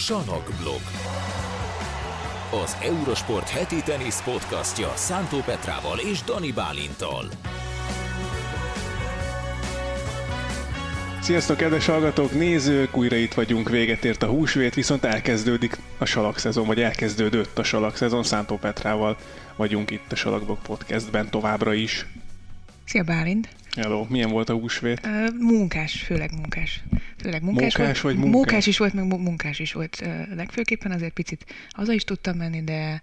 Sanokblog. Az Eurosport heti tenisz podcastja Szántó Petrával és Dani Bálintal. Sziasztok, kedves hallgatók, nézők! Újra itt vagyunk, véget ért a húsvét, viszont elkezdődik a salak szezon, vagy elkezdődött a salak szezon. Szántó Petrával vagyunk itt a Salakblog podcastben továbbra is. Szia Bálint! Hello, milyen volt a húsvét? Uh, munkás, főleg munkás. Főleg munkás, Munkás volt. vagy munkás? Munkás is volt, meg mu- munkás is volt legfőképpen, azért picit haza is tudtam menni, de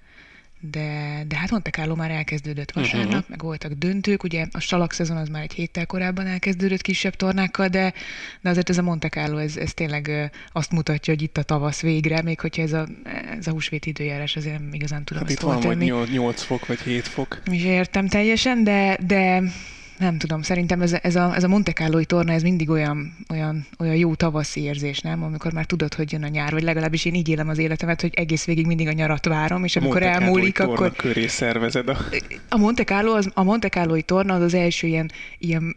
de, de hát Monte Carlo már elkezdődött vasárnap, uh-huh. meg voltak döntők, ugye a salak szezon az már egy héttel korábban elkezdődött kisebb tornákkal, de, de azért ez a Monte Carlo, ez, ez tényleg azt mutatja, hogy itt a tavasz végre, még hogyha ez a, ez a húsvét időjárás azért nem igazán tudom Hát ezt itt van tenni. 8 fok, vagy 7 fok. Is értem teljesen, de, de nem tudom, szerintem ez a, ez a, ez a Monte Carlo-i torna, ez mindig olyan, olyan, olyan jó tavaszi érzés, nem? Amikor már tudod, hogy jön a nyár, vagy legalábbis én így élem az életemet, hogy egész végig mindig a nyarat várom, és amikor Monte elmúlik, akkor köré szervezed a... a Monte Carlo, az, a Monte Carlo-i torna az az első ilyen, ilyen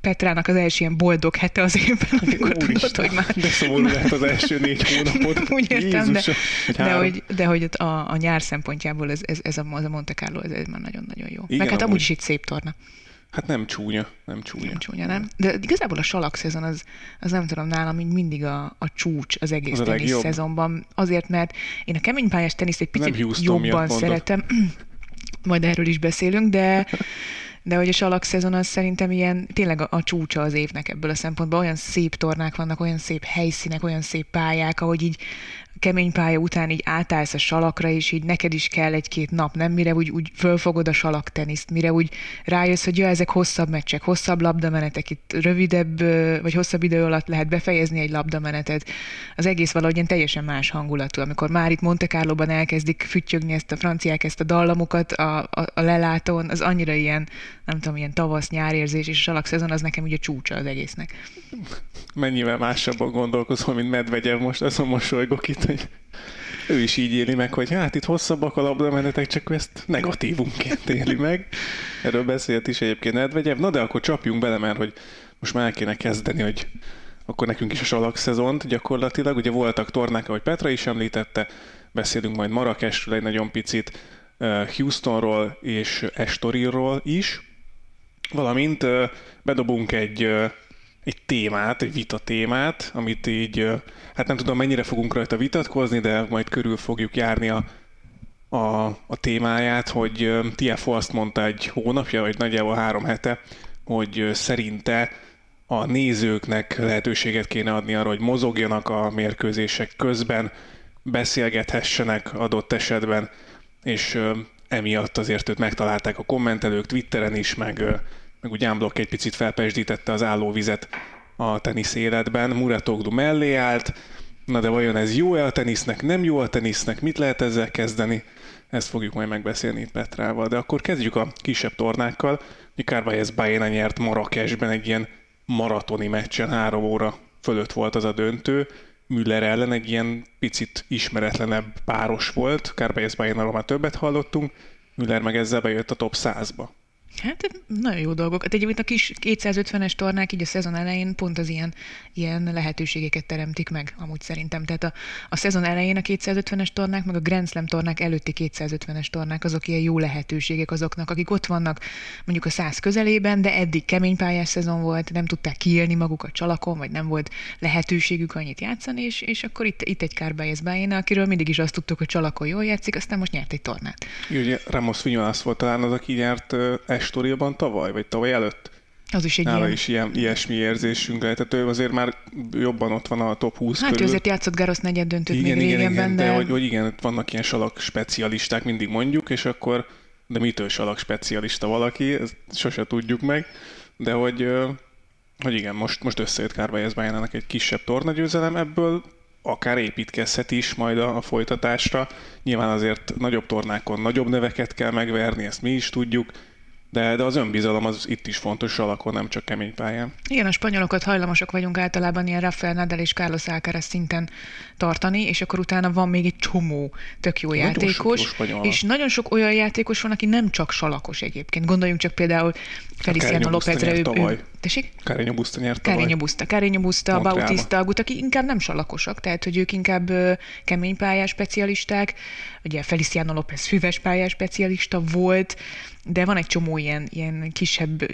Petrának az első ilyen boldog hete az évben, amikor tudod, Úristen, hogy már... De szomorú lehet az első négy hónapot. Úgy értem, de, Jézusom, de, hogy, de hogy a, a nyár szempontjából ez, ez, ez, a, az a Monte Carlo, ez, ez már nagyon-nagyon jó. Igen, Meg hát amúgy. amúgy is itt szép torna. Hát nem csúnya, nem csúnya. Nem csúnya, nem? De igazából a salak szezon az, az nem tudom, nálam így mindig a, a csúcs az egész Az tenisz szezonban. Azért, mert én a keménypályás teniszt egy picit jobban szeretem. Majd erről is beszélünk, de de hogy a salak szezon az szerintem ilyen tényleg a, a csúcsa az évnek ebből a szempontból. Olyan szép tornák vannak, olyan szép helyszínek, olyan szép pályák, ahogy így kemény pálya után így átállsz a salakra, és így neked is kell egy-két nap, nem? Mire úgy, úgy fölfogod a salakteniszt, mire úgy rájössz, hogy ja, ezek hosszabb meccsek, hosszabb labdamenetek, itt rövidebb, vagy hosszabb idő alatt lehet befejezni egy labdamenetet. Az egész valahogy ilyen teljesen más hangulatú, amikor már itt Monte Carlo-ban elkezdik füttyögni ezt a franciák, ezt a dallamokat a, a, a lelátón, az annyira ilyen, nem tudom, ilyen tavasz-nyár érzés, és a salakszezon az nekem ugye csúcsa az egésznek. Mennyivel másabban gondolkozol, mint Medvegyev most, azon mosolygok itt, hogy ő is így éli meg, hogy hát itt hosszabbak a labdamenetek, csak ezt negatívumként éli meg. Erről beszélt is egyébként Medvegyev. Na de akkor csapjunk bele, mert hogy most már el kéne kezdeni, hogy akkor nekünk is a salak szezont gyakorlatilag. Ugye voltak tornák, ahogy Petra is említette, beszélünk majd Marrakesről egy nagyon picit, eh, Houstonról és Estoril-ról is, valamint ö, bedobunk egy, ö, egy témát, egy vita témát, amit így, hát nem tudom mennyire fogunk rajta vitatkozni, de majd körül fogjuk járni a, a, a témáját, hogy TFO azt mondta egy hónapja, vagy nagyjából három hete, hogy szerinte a nézőknek lehetőséget kéne adni arra, hogy mozogjanak a mérkőzések közben, beszélgethessenek adott esetben, és emiatt azért őt megtalálták a kommentelők Twitteren is, meg, meg úgy unblock egy picit felpesdítette az állóvizet a tenisz életben. Muratoglu mellé állt, na de vajon ez jó-e a tenisznek, nem jó a tenisznek, mit lehet ezzel kezdeni? Ezt fogjuk majd megbeszélni itt Petrával, de akkor kezdjük a kisebb tornákkal. Carvalhez Baena nyert Marrakesben egy ilyen maratoni meccsen, három óra fölött volt az a döntő. Müller ellen egy ilyen picit ismeretlenebb páros volt. Carvalhez Baenarról már többet hallottunk. Müller meg ezzel bejött a top 100-ba. Hát nagyon jó dolgok. Hát egyébként a kis 250-es tornák így a szezon elején pont az ilyen, ilyen lehetőségeket teremtik meg, amúgy szerintem. Tehát a, a szezon elején a 250-es tornák, meg a Grand Slam tornák előtti 250-es tornák, azok ilyen jó lehetőségek azoknak, akik ott vannak mondjuk a száz közelében, de eddig kemény pályás szezon volt, nem tudták kiélni magukat csalakon, vagy nem volt lehetőségük annyit játszani, és, és akkor itt, itt egy Kárbályez Bájéna, akiről mindig is azt tudtuk, hogy csalakon jól játszik, aztán most nyert egy tornát. Ugye Ramos Vinyulász volt talán az, aki nyert ö, Estoriilban tavaly, vagy tavaly előtt. Az is egy Nála ilyen... is ilyen, ilyesmi érzésünk lehet. Tehát ő azért már jobban ott van a top 20 Hát körül. azért játszott Garosz negyed döntőt igen, még igen, régenben, igen, de... de hogy, hogy igen, vannak ilyen salak specialisták, mindig mondjuk, és akkor, de mitől salak specialista valaki, ezt sose tudjuk meg, de hogy, hogy igen, most, most összejött Carvalhez Bajánának egy kisebb tornagyőzelem, ebből akár építkezhet is majd a, a folytatásra. Nyilván azért nagyobb tornákon nagyobb neveket kell megverni, ezt mi is tudjuk, de, de az önbizalom az itt is fontos alakon, nem csak kemény pályán. Igen, a spanyolokat hajlamosak vagyunk általában ilyen Rafael Nadal és Carlos Alcaraz szinten tartani, és akkor utána van még egy csomó tök jó Nagyon játékos, és nagyon sok olyan játékos van, aki nem csak salakos egyébként. Gondoljunk csak például Feliciano Lópezre, ő, ő, tessék? Carreño Busta nyert tavaly. Carreño Busta, Carreño Busta, Montrealba. Bautista, Agut, aki inkább nem salakosak, tehát hogy ők inkább kemény pályás specialisták. Ugye Feliciano López füves pályás specialista volt, de van egy csomó ilyen, ilyen kisebb,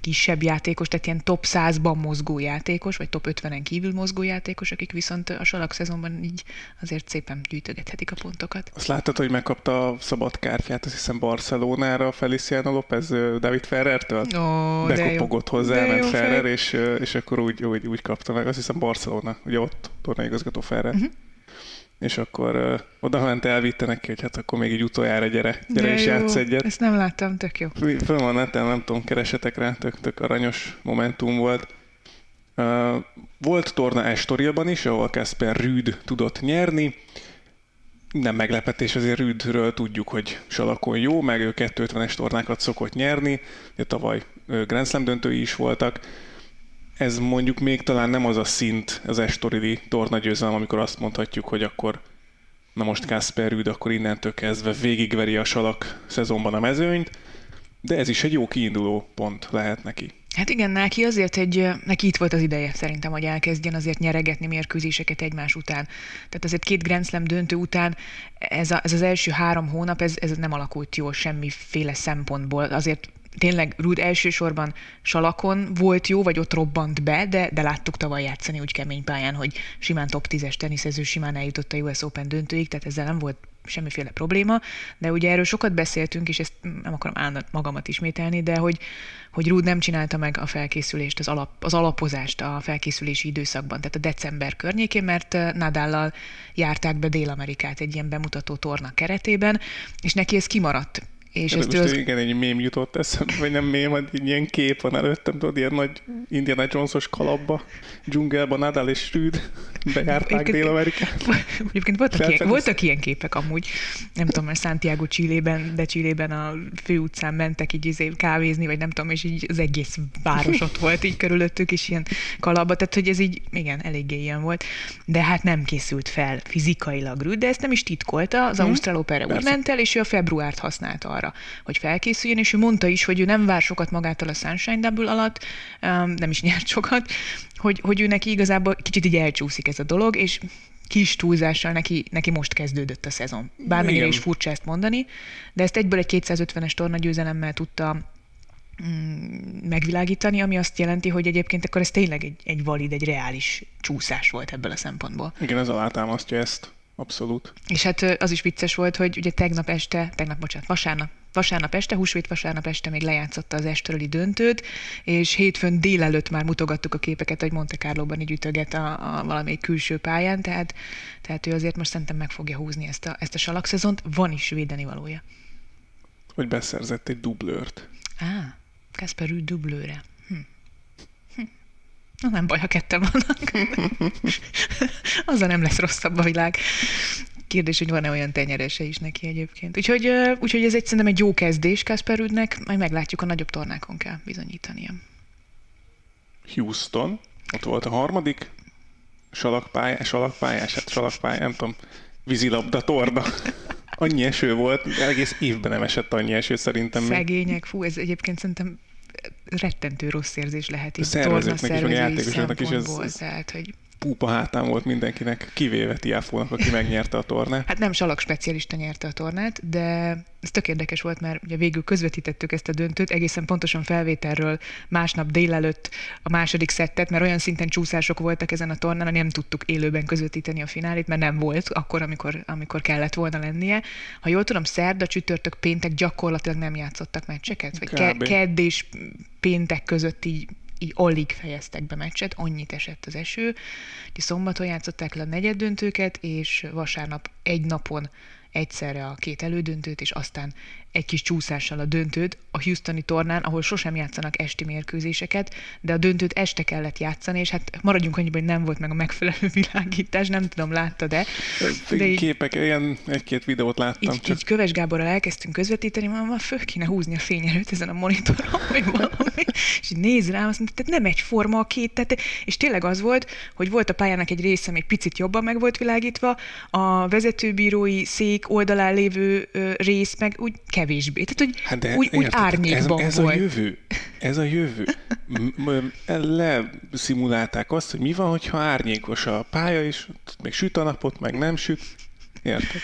kisebb játékos, tehát ilyen top 100-ban mozgó játékos, vagy top 50-en kívül mozgó játékos, akik viszont a salak szezonban így azért szépen gyűjtögethetik a pontokat. Azt láttad, hogy megkapta a szabad kártyát, azt hiszem Barcelonára Feliciano López David Ferrertől? Ó, de jó. Bekopogott hozzá, De ment jó Ferrer, fej. és, és akkor úgy, úgy, úgy kapta meg. Azt hiszem Barcelona, ugye ott tornaigazgató Ferrer. Uh-huh. És akkor ö, oda ment elvitte neki, hogy hát akkor még egy utoljára gyere, gyere De és jó. játsz egyet. Ezt nem láttam, tök jó. Föl van neten, nem tudom, keresetek rá, tök, tök aranyos momentum volt. Volt torna Estorilban is, ahol Kasper Rüd tudott nyerni. Nem meglepetés, azért Rüdről tudjuk, hogy salakon jó, meg ő 250-es tornákat szokott nyerni, de tavaly Grand Slam döntői is voltak. Ez mondjuk még talán nem az a szint, az Estorili tornagyőzelem, amikor azt mondhatjuk, hogy akkor na most Kasper Rüd akkor innentől kezdve végigveri a salak szezonban a mezőnyt, de ez is egy jó kiinduló pont lehet neki. Hát igen, neki azért egy, neki itt volt az ideje szerintem, hogy elkezdjen azért nyeregetni mérkőzéseket egymás után. Tehát azért két Grand Slam döntő után ez, a, ez az első három hónap, ez, ez nem alakult jól semmiféle szempontból. Azért tényleg Rud elsősorban salakon volt jó, vagy ott robbant be, de, de láttuk tavaly játszani úgy kemény pályán, hogy simán top 10-es teniszező simán eljutott a US Open döntőig, tehát ezzel nem volt semmiféle probléma, de ugye erről sokat beszéltünk, és ezt nem akarom állandóan magamat ismételni, de hogy, hogy Rud nem csinálta meg a felkészülést, az, alap, az alapozást a felkészülési időszakban, tehát a december környékén, mert eh, Nadállal járták be Dél-Amerikát egy ilyen bemutató torna keretében, és neki ez kimaradt. És És ezt most az, igen, egy mém jutott eszembe, vagy nem mém, hanem egy ilyen kép van előttem, tudod, ilyen nagy Indiana Jones-os kalapba, dzsungelban Nadal és Rüd bejárták Dél-Amerikát. Egyébként voltak ilyen, voltak ilyen képek amúgy, nem tudom, mert Santiago Chilében, de Chilében a főutcán mentek így izé kávézni, vagy nem tudom, és így az egész város ott volt így körülöttük is ilyen kalapba, tehát hogy ez így, igen, eléggé ilyen volt, de hát nem készült fel fizikailag Rüd, de ezt nem is titkolta, az Ausztrál Opera úgy ment el, és ő a februárt használta arra, hogy felkészüljön, és ő mondta is, hogy ő nem vár sokat magától a Sunshine Double alatt, um, nem is nyert sokat, hogy, hogy ő neki igazából kicsit így elcsúszik ez a dolog, és kis túlzással neki, neki most kezdődött a szezon. Bármennyire Igen. is furcsa ezt mondani, de ezt egyből egy 250-es tornagyőzelemmel tudta mm, megvilágítani, ami azt jelenti, hogy egyébként akkor ez tényleg egy, egy valid, egy reális csúszás volt ebből a szempontból. Igen, ez alátámasztja ezt. Abszolút. És hát az is vicces volt, hogy ugye tegnap este, tegnap, bocsánat, vasárnap, vasárnap este, húsvét vasárnap este még lejátszotta az estöröli döntőt, és hétfőn délelőtt már mutogattuk a képeket, hogy Monte Carlo-ban így ütöget a, a valamelyik külső pályán, tehát, tehát ő azért most szerintem meg fogja húzni ezt a, ezt a salakszezont, van is védeni valója. Hogy beszerzett egy dublőrt. Á, Kasper dublőre. Hm. Na nem baj, ha ketten vannak. Azzal nem lesz rosszabb a világ. Kérdés, hogy van-e olyan tenyerese is neki egyébként. Úgyhogy, úgyhogy ez egy, szerintem egy jó kezdés Kasper Rüdnek, majd meglátjuk, a nagyobb tornákon kell bizonyítania. Houston, ott volt a harmadik, salakpályás, salakpályás, hát salakpályás, nem tudom, vízilabda torna. Annyi eső volt, egész évben nem esett annyi eső szerintem. Szegények, fú, ez egyébként szerintem rettentő rossz érzés lehet A itt szervezőknek is, a játékosoknak is ez- szempontból, ez- Tehát, hogy Púpa hátán volt mindenkinek, kivéve Tiafónak, aki megnyerte a tornát. Hát nem salak specialista nyerte a tornát, de ez tök érdekes volt, mert ugye végül közvetítettük ezt a döntőt, egészen pontosan felvételről másnap délelőtt a második szettet, mert olyan szinten csúszások voltak ezen a tornán, hogy nem tudtuk élőben közvetíteni a finálét, mert nem volt akkor, amikor, amikor kellett volna lennie. Ha jól tudom, szerda, csütörtök, péntek gyakorlatilag nem játszottak meccseket, vagy ke- kedd és péntek között így így alig fejeztek be meccset, annyit esett az eső. Úgyhogy szombaton játszották le a negyeddöntőket, és vasárnap egy napon egyszerre a két elődöntőt, és aztán egy kis csúszással a döntőt a Houstoni tornán, ahol sosem játszanak esti mérkőzéseket, de a döntőt este kellett játszani, és hát maradjunk annyiban, hogy nem volt meg a megfelelő világítás, nem tudom, látta de de így, képek, ilyen egy-két videót láttam. Így, csak. így Köves Gáborral elkezdtünk közvetíteni, mondom, már föl kéne húzni a fényerőt ezen a monitoron, vagy valami. És így néz rám, azt mondta, tehát nem egyforma a két, tehát, és tényleg az volt, hogy volt a pályának egy része, még picit jobban meg volt világítva, a vezetőbírói szék oldalán lévő rész meg úgy kevésbé. Tehát, hogy hát de, úgy, úgy árnyékban ez, ez volt. a jövő. Ez a jövő. Leszimulálták azt, hogy mi van, hogyha árnyékos a pálya, és még süt a napot, meg nem süt. Érted?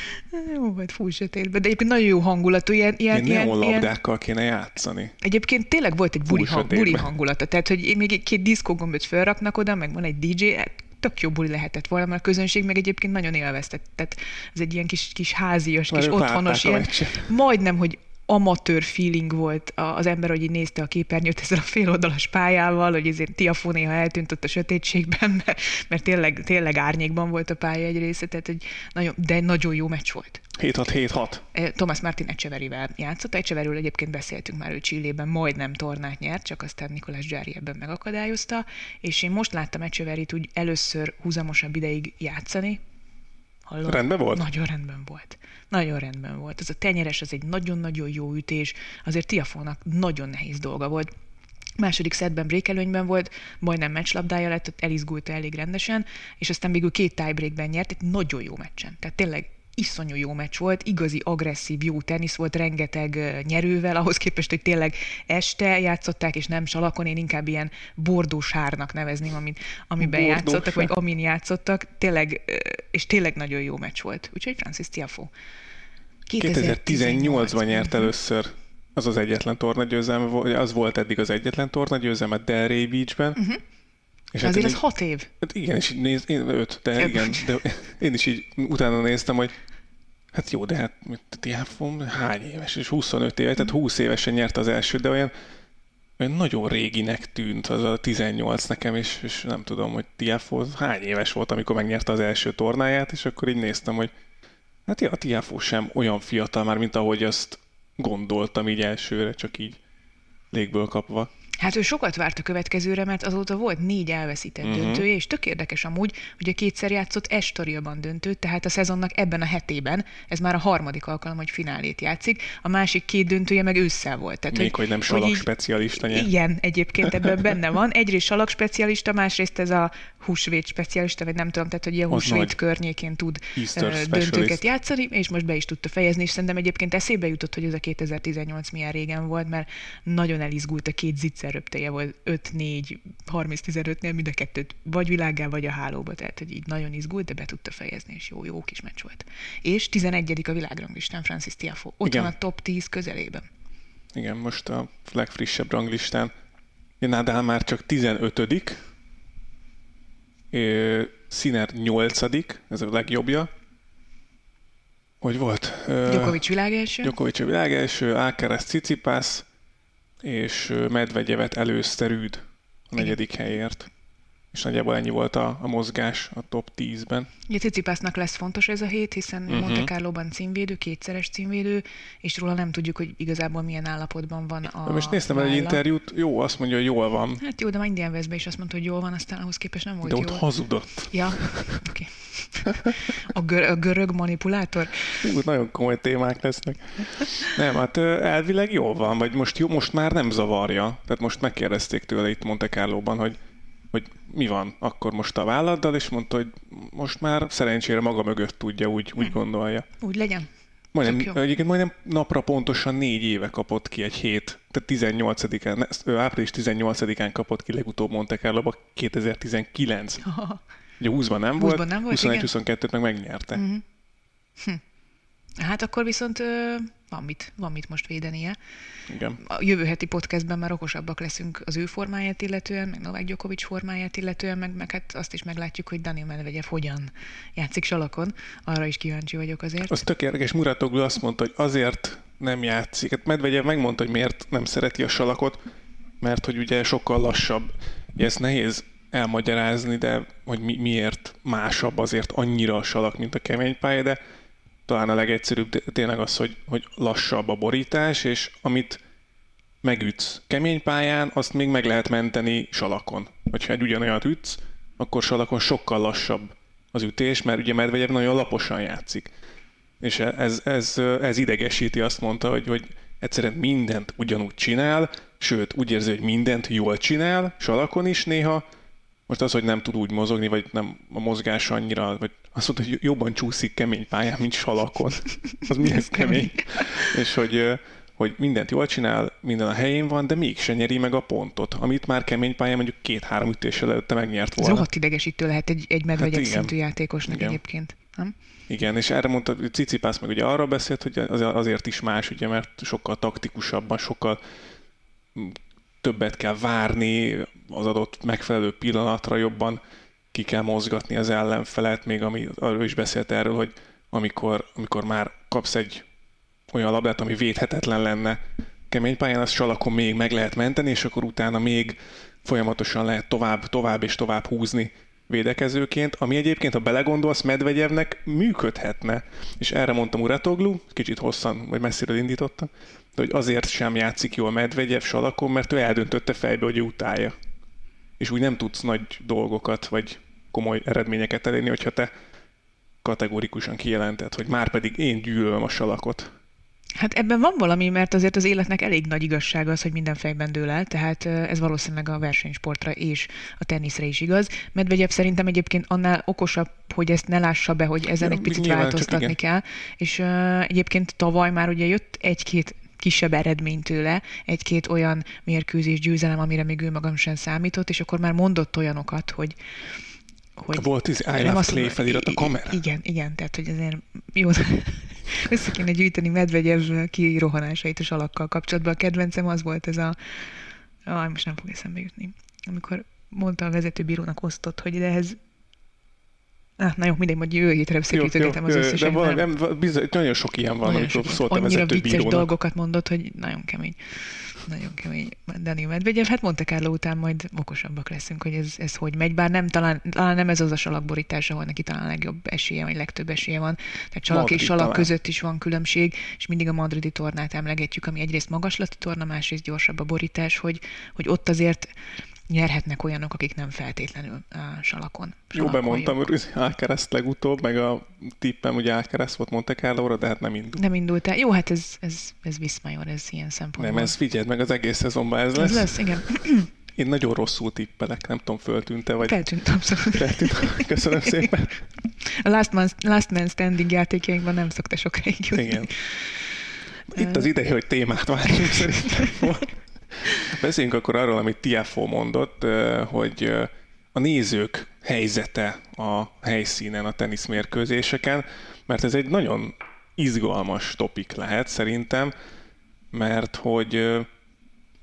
Jó volt, fúj sötétbe, de egyébként nagyon jó hangulatú. Ilyen, ilyen, ilyen, neonlabdákkal kéne játszani. Egyébként tényleg volt egy buli, hang, buli hangulata, tehát hogy még két diszkógombot felraknak oda, meg van egy DJ, hát tök jó buli lehetett volna, mert a közönség meg egyébként nagyon élveztett. Tehát ez egy ilyen kis, kis házias, kis otthonos, ilyen, majdnem, hogy amatőr feeling volt az ember, hogy így nézte a képernyőt ezzel a féloldalas pályával, hogy ezért Tiafó néha eltűnt ott a sötétségben, mert, mert tényleg, tényleg árnyékban volt a pálya egy része, tehát hogy nagyon, de nagyon jó meccs volt. 7-6-7-6. Eh, Thomas Martin Echeverivel játszott. Echeverről egyébként beszéltünk már, ő Csillében majdnem tornát nyert, csak aztán Nikolás Gyári ebben megakadályozta, és én most láttam Echeverit úgy először húzamosabb ideig játszani, Hallom? Rendben volt? Nagyon rendben volt. Nagyon rendben volt. Ez a tenyeres, az egy nagyon-nagyon jó ütés. Azért Tiafónak nagyon nehéz dolga volt. Második szedben brékelőnyben volt, majdnem meccslabdája lett, ott elizgulta elég rendesen, és aztán végül két tiebreakben nyert, egy nagyon jó meccsen. Tehát tényleg iszonyú jó meccs volt, igazi agresszív, jó tenisz volt, rengeteg nyerővel, ahhoz képest, hogy tényleg este játszották, és nem salakon, én inkább ilyen bordósárnak nevezném, amit, amiben Bordós. játszottak, vagy amin játszottak, tényleg, és tényleg nagyon jó meccs volt. Úgyhogy Francis Tiafo. 2018-ban nyert először az az egyetlen tornagyőzelme, az volt eddig az egyetlen tornagyőzelme Delray Beachben, uh-huh. És hát Azért ez hat év. Hát igen, és így néz, én öt, de Öt. igen, de én is így utána néztem, hogy hát jó, de hát Tiafom hány éves, és 25 éves, tehát 20 évesen nyert az első, de olyan, olyan nagyon réginek tűnt az a 18 nekem, és, és nem tudom, hogy Tiafo hány éves volt, amikor megnyerte az első tornáját, és akkor így néztem, hogy hát ja, a Tiafo sem olyan fiatal már, mint ahogy azt gondoltam így elsőre, csak így légből kapva. Hát ő sokat várt a következőre, mert azóta volt négy elveszített uh-huh. döntője, és tök érdekes amúgy, hogy a kétszer játszott Estoriaban döntőt, tehát a szezonnak ebben a hetében, ez már a harmadik alkalom, hogy finálét játszik, a másik két döntője meg ősszel volt. Tehát, Még hogy, hogy nem salak hogy specialista nyert. Igen, egyébként ebben benne van. Egyrészt salak specialista, másrészt ez a húsvét specialista, vagy nem tudom, tehát hogy ilyen húsvét környékén tud Easter döntőket játszani, és most be is tudta fejezni, és szerintem egyébként eszébe jutott, hogy ez a 2018 milyen régen volt, mert nagyon elizgult a két zicser röpteje volt 5-4, 30-15-nél, mind a kettőt vagy világgá, vagy a hálóba, tehát hogy így nagyon izgult, de be tudta fejezni, és jó, jó kis meccs volt. És 11. a világranglistán Francis Tiafo. Ott Igen. van a top 10 közelében. Igen, most a legfrissebb ranglistán Nadal már csak 15 Sziner 8 ez a legjobbja. Hogy volt? Djokovic világelső. Djokovic a világelső, Alcaraz Cicipász, és Medvegyevet előzte Rűd a negyedik helyért. És nagyjából ennyi volt a, a mozgás a top 10-ben. Ugye Cicipásznak lesz fontos ez a hét, hiszen uh-huh. Monte Carlo-ban címvédő, kétszeres címvédő, és róla nem tudjuk, hogy igazából milyen állapotban van a de Most néztem el egy interjút, jó, azt mondja, hogy jól van. Hát jó, de már Indian Westben is azt mondta, hogy jól van, aztán ahhoz képest nem volt de ott hazudott. Ja, oké. Okay. A, gör- a görög manipulátor? Hú, nagyon komoly témák lesznek. Nem, hát elvileg jól van, vagy most, jó, most már nem zavarja. Tehát most megkérdezték tőle itt Monte Carlo-ban, hogy hogy mi van akkor most a válladdal, és mondta, hogy most már szerencsére maga mögött tudja, úgy, úgy hm. gondolja. Úgy legyen. Majdnem, egyébként majdnem napra pontosan négy éve kapott ki egy hét, tehát 18-án, április 18-án kapott ki legutóbb Monte carlo 2019. Ugye 20-ban nem 20 volt, nem volt 21-22-t meg megnyerte. Uh-huh. Hm. Hát akkor viszont van mit, van mit most védenie. Igen. A jövő heti podcastben már okosabbak leszünk az ő formáját illetően, meg Novák Gyokovics formáját illetően, meg, meg hát azt is meglátjuk, hogy Daniel Medvegyev hogyan játszik salakon. Arra is kíváncsi vagyok azért. Az tök érdekes. Muratoglu azt mondta, hogy azért nem játszik. Hát Medvegyev megmondta, hogy miért nem szereti a salakot, mert hogy ugye sokkal lassabb. Ugye ezt nehéz elmagyarázni, de hogy mi, miért másabb azért annyira a salak, mint a kemény pálya, de talán a legegyszerűbb tényleg az, hogy, hogy lassabb a borítás, és amit megütsz kemény pályán, azt még meg lehet menteni salakon. Hogyha egy ugyanolyat ütsz, akkor salakon sokkal lassabb az ütés, mert ugye Medvegyev nagyon laposan játszik. És ez, ez, ez idegesíti, azt mondta, hogy, hogy egyszerűen mindent ugyanúgy csinál, sőt, úgy érzi, hogy mindent jól csinál, salakon is néha, most az, hogy nem tud úgy mozogni, vagy nem a mozgás annyira, vagy azt mondta, hogy jobban csúszik kemény pályán, mint salakon. Az milyen kemény. És hogy, hogy mindent jól csinál, minden a helyén van, de mégse nyeri meg a pontot, amit már kemény pályán mondjuk két-három ütéssel előtte megnyert volna. Ez rohadt idegesítő lehet egy, egy medvegyek hát szintű játékosnak igen. egyébként. Nem? Igen, és erre mondta, hogy Cicipász meg ugye arra beszélt, hogy azért is más, ugye, mert sokkal taktikusabban, sokkal többet kell várni, az adott megfelelő pillanatra jobban ki kell mozgatni az ellenfelet, még ami, arról is beszélt erről, hogy amikor, amikor már kapsz egy olyan labdát, ami védhetetlen lenne kemény pályán, azt salakon még meg lehet menteni, és akkor utána még folyamatosan lehet tovább, tovább és tovább húzni védekezőként, ami egyébként, ha belegondolsz, Medvegyevnek működhetne. És erre mondtam Uratoglu, kicsit hosszan, vagy messziről indítottam, de hogy azért sem játszik jól Medvegyev salakon, mert ő eldöntötte fejbe, hogy ő utálja. És úgy nem tudsz nagy dolgokat, vagy komoly eredményeket elérni, hogyha te kategórikusan kijelented, hogy már pedig én gyűlölöm a salakot. Hát ebben van valami, mert azért az életnek elég nagy igazsága az, hogy minden fejben dől el, tehát ez valószínűleg a versenysportra és a teniszre is igaz. Medvegyev szerintem egyébként annál okosabb, hogy ezt ne lássa be, hogy ezen ja, egy picit változtatni kell. És uh, egyébként tavaly már ugye jött egy-két kisebb eredmény tőle, egy-két olyan mérkőzés győzelem, amire még ő magam sem számított, és akkor már mondott olyanokat, hogy hogy Volt ez I love Clay felirat a kamera. Igen, igen, tehát hogy azért jó, össze kéne gyűjteni Medvegyev kirohanásait a salakkal kapcsolatban. A kedvencem az volt ez a, ah, most nem fog eszembe jutni, amikor mondta a vezetőbírónak osztott, hogy de ez Ah, na jó, mindegy, majd jövő hétre összegyűjtögetem az összeset. De valami, nem, bizony, nagyon sok ilyen van, amikor szólt a Annyira vicces bírónak. dolgokat mondott, hogy nagyon kemény. Nagyon kemény Dani Medvegyev. Hát Monte Carlo után majd okosabbak leszünk, hogy ez, ez hogy megy, bár nem, talán, talán nem ez az a salakborítás, ahol neki talán legjobb esélye, vagy legtöbb esélye van. Tehát csalak Madrid és salak talán. között is van különbség, és mindig a madridi tornát emlegetjük, ami egyrészt magaslati torna, másrészt gyorsabb a borítás, hogy, hogy ott azért nyerhetnek olyanok, akik nem feltétlenül a salakon. Jó, bemondtam, hogy Alcaraz legutóbb, meg a tippem ugye Alcaraz volt Monte carlo de hát nem indult. Nem indult el. Jó, hát ez, ez, ez Viszmajor, ez ilyen szempontból. Nem, ez figyeld meg, az egész szezonban ez lesz. Ez lesz, igen. Én nagyon rosszul tippelek, nem tudom, föltűnte vagy... Feltűnt, abszolút. Feltűnt. Köszönöm szépen. A Last Man, Last Man Standing játékjainkban nem szokta sokáig jutni. Igen. Itt az ideje, hogy témát váltsunk szerintem. Beszéljünk akkor arról, amit Tiafo mondott, hogy a nézők helyzete a helyszínen, a teniszmérkőzéseken, mert ez egy nagyon izgalmas topik lehet szerintem, mert hogy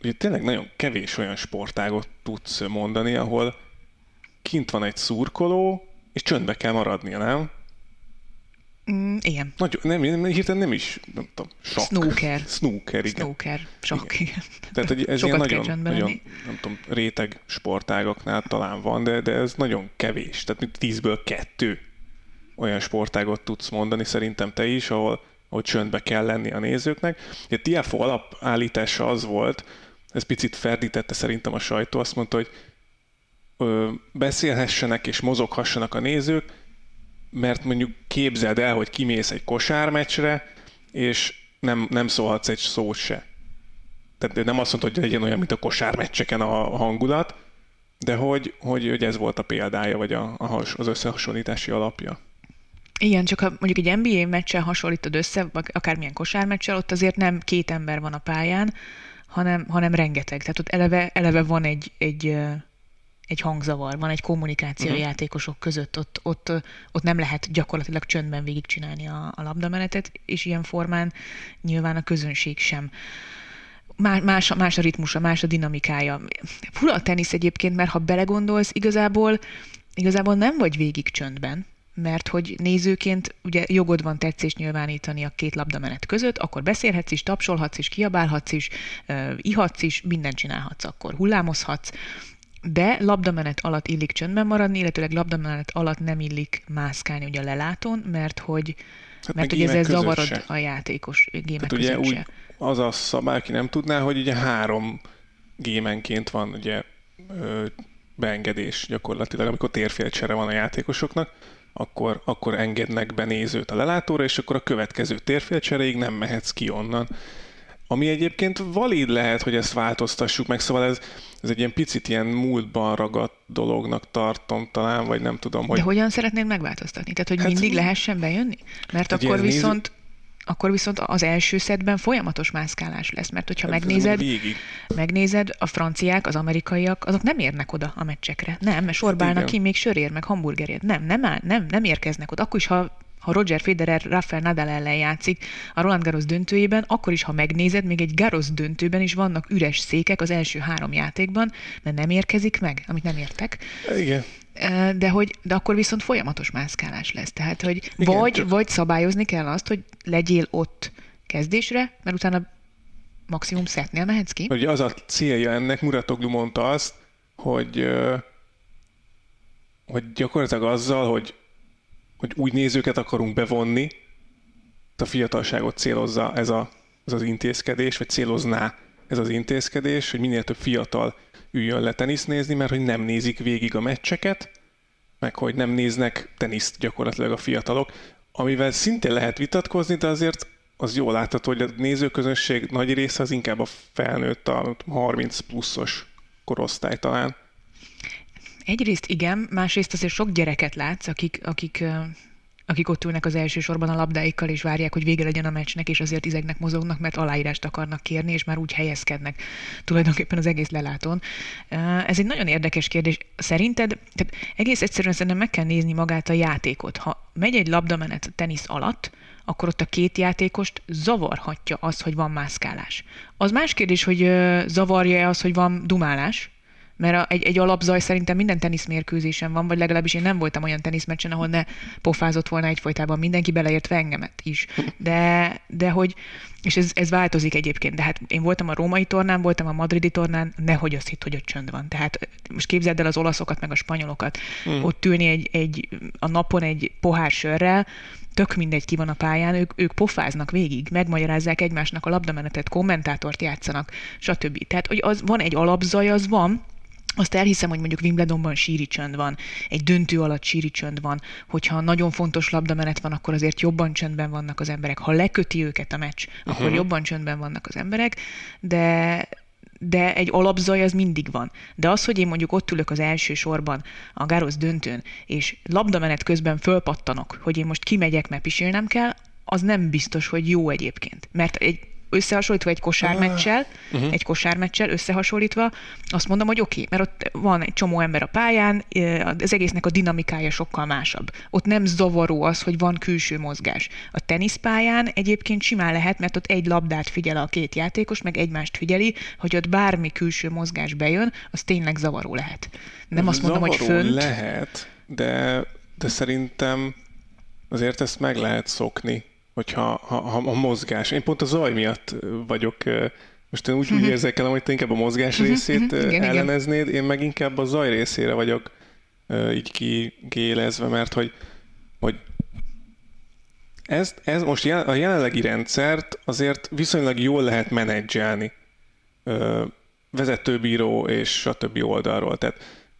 ugye tényleg nagyon kevés olyan sportágot tudsz mondani, ahol kint van egy szurkoló, és csöndbe kell maradnia, nem? Mm, igen. Nagy, nem, nem, hirtelen nem is, nem tudom, sok. Snooker. Snooker, igen. Snooker, sok, igen. igen. Tehát hogy ez ilyen nagyon, nagyon, nem tudom, réteg sportágoknál talán van, de, de ez nagyon kevés. Tehát mint tízből kettő olyan sportágot tudsz mondani, szerintem te is, ahol, ahol csöndbe kell lenni a nézőknek. A TFO alapállítása az volt, ez picit ferdítette szerintem a sajtó, azt mondta, hogy ö, beszélhessenek és mozoghassanak a nézők, mert mondjuk képzeld el, hogy kimész egy kosármeccsre, és nem, nem szólhatsz egy szót se. Tehát nem azt mondta, hogy legyen olyan, mint a kosármeccseken a hangulat, de hogy, hogy, hogy ez volt a példája, vagy a, a, az összehasonlítási alapja. Igen, csak ha mondjuk egy NBA meccsel hasonlítod össze, akármilyen kosármeccsel, ott azért nem két ember van a pályán, hanem, hanem rengeteg. Tehát ott eleve, eleve van egy, egy egy hangzavar, van egy kommunikáció uh-huh. játékosok között, ott, ott, ott nem lehet gyakorlatilag csöndben végigcsinálni a, a labdamenetet, és ilyen formán nyilván a közönség sem más, más a ritmusa, más a dinamikája. Fura a tenisz egyébként, mert ha belegondolsz, igazából, igazából nem vagy végig csöndben, mert hogy nézőként ugye jogod van tetszést nyilvánítani a két labdamenet között, akkor beszélhetsz is, tapsolhatsz is, kiabálhatsz is, uh, ihatsz is, mindent csinálhatsz akkor, hullámozhatsz, de labdamenet alatt illik csöndben maradni, illetőleg labdamenet alatt nem illik mászkálni ugye a lelátón, mert hogy Hát Mert hogy ezzel zavarod se. a játékos gémek Tehát ugye úgy, az a szabály, aki nem tudná, hogy ugye három gémenként van ugye ö, beengedés gyakorlatilag, amikor térfélcsere van a játékosoknak, akkor, akkor engednek be nézőt a lelátóra, és akkor a következő térfélcseréig nem mehetsz ki onnan. Ami egyébként valid lehet, hogy ezt változtassuk meg, szóval ez, ez egy ilyen picit ilyen múltban ragadt dolognak tartom talán, vagy nem tudom, hogy... De hogyan szeretnéd megváltoztatni? Tehát, hogy hát, mindig lehessen bejönni? Mert akkor viszont... Akkor viszont az első szedben folyamatos mászkálás lesz, mert hogyha megnézed, megnézed, a franciák, az amerikaiak, azok nem érnek oda a meccsekre. Nem, mert sorbálnak ki még sörér, meg hamburgerért. Nem, nem, áll, nem, nem érkeznek oda. Akkor is, ha ha Roger Federer Rafael Nadal ellen játszik a Roland Garros döntőjében, akkor is, ha megnézed, még egy Garros döntőben is vannak üres székek az első három játékban, mert nem érkezik meg, amit nem értek. Igen de, hogy, de akkor viszont folyamatos mászkálás lesz. Tehát, hogy Igen, vagy, csak... vagy szabályozni kell azt, hogy legyél ott kezdésre, mert utána maximum szetnél mehetsz ki. Ugye az a célja ennek, Muratoglu mondta azt, hogy, hogy gyakorlatilag azzal, hogy, hogy új nézőket akarunk bevonni, a fiatalságot célozza ez, a, ez az intézkedés, vagy célozná ez az intézkedés, hogy minél több fiatal üljön le tenisz nézni, mert hogy nem nézik végig a meccseket, meg hogy nem néznek teniszt gyakorlatilag a fiatalok, amivel szintén lehet vitatkozni, de azért az jól látható, hogy a nézőközönség nagy része az inkább a felnőtt, a 30 pluszos korosztály talán. Egyrészt igen, másrészt azért sok gyereket látsz, akik, akik akik ott ülnek az első sorban a labdáikkal, és várják, hogy vége legyen a meccsnek, és azért izegnek, mozognak, mert aláírást akarnak kérni, és már úgy helyezkednek tulajdonképpen az egész lelátón. Ez egy nagyon érdekes kérdés. Szerinted, tehát egész egyszerűen szerintem meg kell nézni magát a játékot. Ha megy egy labdamenet a tenisz alatt, akkor ott a két játékost zavarhatja az, hogy van mászkálás. Az más kérdés, hogy zavarja az, hogy van dumálás, mert a, egy, egy alapzaj szerintem minden teniszmérkőzésen van, vagy legalábbis én nem voltam olyan teniszmeccsen, ahol ne pofázott volna egyfolytában mindenki, beleértve engemet is. De, de hogy, és ez, ez változik egyébként, de hát én voltam a római tornán, voltam a madridi tornán, nehogy azt hitt, hogy ott csönd van. Tehát most képzeld el az olaszokat, meg a spanyolokat, hmm. ott ülni egy, egy, a napon egy pohár sörrel, tök mindegy ki van a pályán, ők, ők pofáznak végig, megmagyarázzák egymásnak a labdamenetet, kommentátort játszanak, stb. Tehát, hogy az van egy alapzaj, az van, azt elhiszem, hogy mondjuk Wimbledonban síri csönd van, egy döntő alatt síri csönd van, hogyha nagyon fontos labdamenet van, akkor azért jobban csöndben vannak az emberek. Ha leköti őket a meccs, uh-huh. akkor jobban csöndben vannak az emberek, de de egy alapzaj az mindig van. De az, hogy én mondjuk ott ülök az első sorban a Gárosz döntőn, és labdamenet közben fölpattanok, hogy én most kimegyek, mert pisilnem kell, az nem biztos, hogy jó egyébként. Mert egy összehasonlítva egy kosármeccsel, uh-huh. egy kosármeccsel összehasonlítva, azt mondom, hogy oké, okay, mert ott van egy csomó ember a pályán, az egésznek a dinamikája sokkal másabb. Ott nem zavaró az, hogy van külső mozgás. A teniszpályán egyébként simán lehet, mert ott egy labdát figyel a két játékos, meg egymást figyeli, hogy ott bármi külső mozgás bejön, az tényleg zavaró lehet. Nem azt mondom, hogy fönt. lehet, de, de szerintem azért ezt meg lehet szokni hogyha ha, ha a mozgás. Én pont a zaj miatt vagyok, most én úgy, uh-huh. úgy mhm. érzékelem, hogy te inkább a mozgás uh-huh, részét uh-huh. Igen, elleneznéd, igen. én meg inkább a zaj részére vagyok így kigélezve, mert hogy, hogy ez, ez most a jelenlegi rendszert azért viszonylag jól lehet menedzselni vezetőbíró és stb. oldalról. Tehát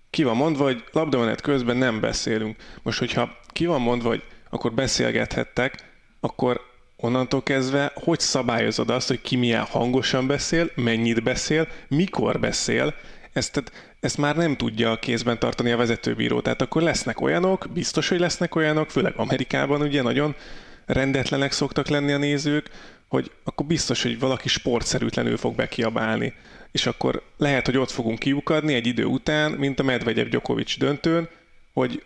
ki van mondva, hogy labdamenet közben nem beszélünk. Most, hogyha ki van mondva, hogy akkor beszélgethettek, akkor onnantól kezdve hogy szabályozod azt, hogy ki milyen hangosan beszél, mennyit beszél, mikor beszél, ezt, tehát, ezt már nem tudja a kézben tartani a vezetőbíró. Tehát akkor lesznek olyanok, biztos, hogy lesznek olyanok, főleg Amerikában ugye nagyon rendetlenek szoktak lenni a nézők, hogy akkor biztos, hogy valaki sportszerűtlenül fog bekiabálni. És akkor lehet, hogy ott fogunk kiukadni egy idő után, mint a Medvegyev Djokovic döntőn, hogy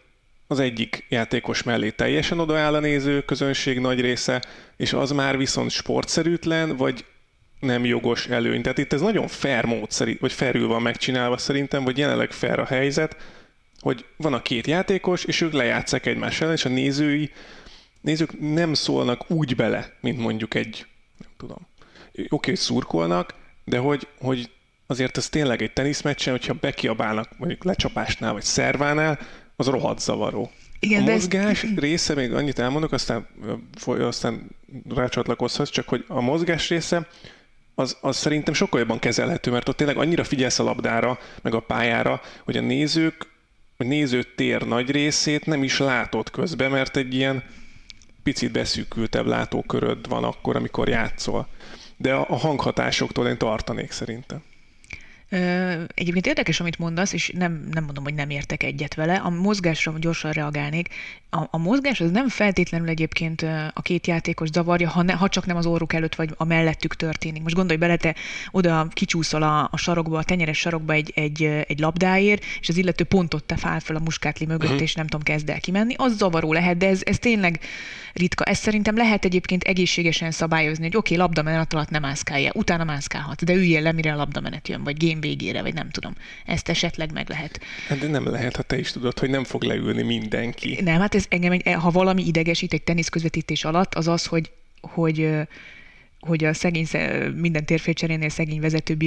az egyik játékos mellé teljesen odaáll a néző közönség nagy része, és az már viszont sportszerűtlen, vagy nem jogos előny. Tehát itt ez nagyon fair módszer, vagy fairül van megcsinálva szerintem, vagy jelenleg fair a helyzet, hogy van a két játékos, és ők lejátszák egymás ellen, és a nézői, nézők nem szólnak úgy bele, mint mondjuk egy, nem tudom, oké, hogy szurkolnak, de hogy, hogy azért ez tényleg egy teniszmeccsen, hogyha bekiabálnak mondjuk lecsapásnál vagy szervánál, az rohadt zavaró. Igen, a mozgás ez... része, még annyit elmondok, aztán, aztán rácsatlakozhatsz, csak hogy a mozgás része az, az szerintem sokkal jobban kezelhető, mert ott tényleg annyira figyelsz a labdára, meg a pályára, hogy a nézők, a nézőtér nagy részét nem is látod közben, mert egy ilyen picit beszűkültebb látóköröd van akkor, amikor játszol. De a, a hanghatásoktól én tartanék szerintem. Egyébként érdekes, amit mondasz, és nem, nem mondom, hogy nem értek egyet vele. A mozgásra gyorsan reagálnék. A, a mozgás az nem feltétlenül egyébként a két játékos zavarja, ha, ne, ha csak nem az óruk előtt vagy a mellettük történik. Most gondolj bele, te oda kicsúszol a, a sarokba, a tenyeres sarokba egy, egy, egy labdáért, és az illető pontot te fál fel a muskátli mögött, uh-huh. és nem tudom, kezd el kimenni. Az zavaró lehet, de ez, ez tényleg ritka. Ezt szerintem lehet egyébként egészségesen szabályozni, hogy oké, okay, labdamenet alatt nem mászkálja, utána mászkálhat, de üljél le, mire a labdamenet jön, vagy game végére, vagy nem tudom. Ezt esetleg meg lehet. Hát de nem lehet, ha te is tudod, hogy nem fog leülni mindenki. Nem, hát ez engem, ha valami idegesít egy teniszközvetítés alatt, az az, hogy, hogy hogy a szegény, minden térfélcserénél szegény vezető